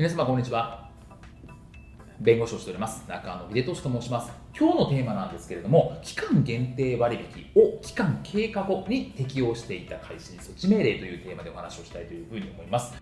皆様こんにちは弁護士をしております中野秀俊と申します今日のテーマなんですけれども期間限定割引を期間経過後に適用していた開始措置命令というテーマでお話をしたいというふうに思います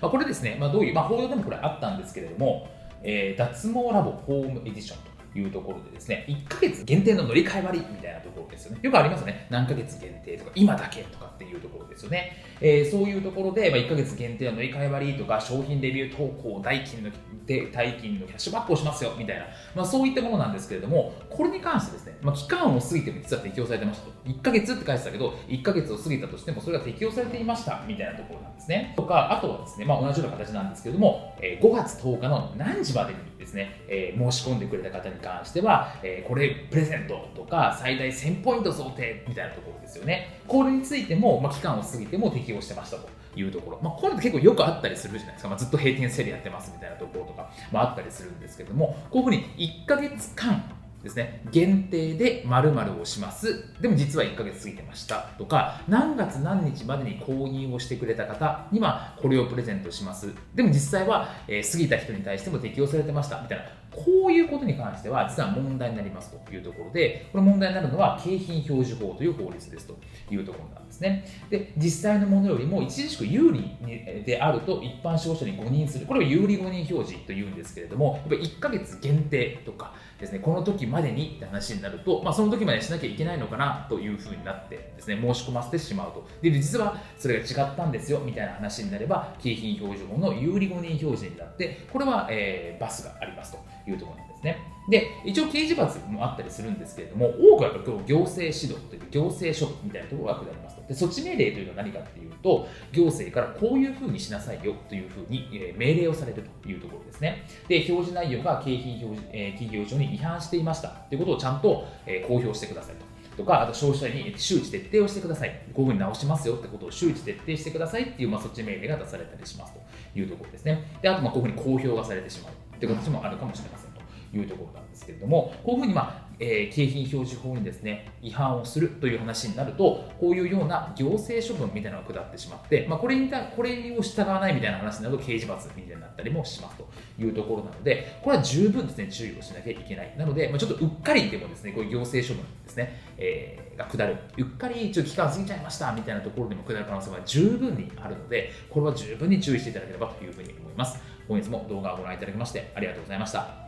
まあ、これですね、まあ、どういう、まあ、報道でもこれあったんですけれども、えー、脱毛ラボホームエディションというところでですね、1ヶ月限定の乗り換え割みたいなところですよね。よくありますよね。何ヶ月限定とか、今だけとかっていうところですよね。えー、そういうところで、まあ、1ヶ月限定の乗り換え割とか、商品レビュー投稿、代金ので代金のキャッシュバックをしますよみたいな、まあ、そういったものなんですけれども、これに関してですね、まあ、期間を過ぎても実は適用されてましたと。1ヶ月って書いてたけど、1ヶ月を過ぎたとしても、それが適用されていましたみたいなところなんですね。とか、あとはですね、まあ、同じような形なんですけれども、えー、5月10日の何時までにですね、えー、申し込んでくれた方に関しては、えー、これプレゼントとか最大1000ポイント想定みたいなところですよね。これについても、まあ、期間を過ぎても適用してましたというところ。まあ、これって結構よくあったりするじゃないですか。まあ、ずっと閉店セールやってますみたいなところとか、まあ、あったりするんですけども、こういうふうに1ヶ月間ですね、限定で〇〇をします。でも実は1ヶ月過ぎてましたとか、何月何日までに購入をしてくれた方にはこれをプレゼントします。でも実際は、え、過ぎた人に対しても適用されてましたみたいな、こういうことに関しては実は問題になりますというところで、これ問題になるのは景品表示法という法律ですというところなんですね。で、実際のものよりも著しく有利であると一般消費者に誤認する。これを有利誤認表示というんですけれども、やっぱ1ヶ月限定とかですね、この時までにって話になると、まあ、その時までしなきゃいけないのかなというふうになってですね、申し込ませてしまうと。で、実はそれが違ったんですよみたいな話になれば、景品表示法の有利誤認表示になって、これは、えー、バスがありますというところなんですね。で、一応刑事罰もあったりするんですけれども、多くはやっぱ行政指導という行政処分みたいなところが下りますと。で、措置命令というのは何かっていうと、行政からこういうふうにしなさいよというふうに、え命令をされるというところですね。で、表示内容が景品表示、え、企業上に違反していましたということをちゃんと、え、公表してくださいと。とか、あと消費者に周知徹底をしてください。こういうふうに直しますよってことを周知徹底してくださいっていう、まあ、措置命令が出されたりしますというところですね。で、あと、まあこういうふうに公表がされてしまうって形もあるかもしれません。いうところなんですけれども、こういうふうに、まあえー、景品表示法にですね違反をするという話になると、こういうような行政処分みたいなのが下ってしまって、まあ、これにこれを従わないみたいな話になると刑事罰みたいになったりもしますというところなので、これは十分ですね注意をしなきゃいけない。なので、まあ、ちょっとうっかりでもですね、こういう行政処分ですね、えー、が下る、うっかりちょっと期間過ぎちゃいましたみたいなところでも下る可能性は十分にあるので、これは十分に注意していただければというふうに思います。本日も動画をご覧いただきましてありがとうございました。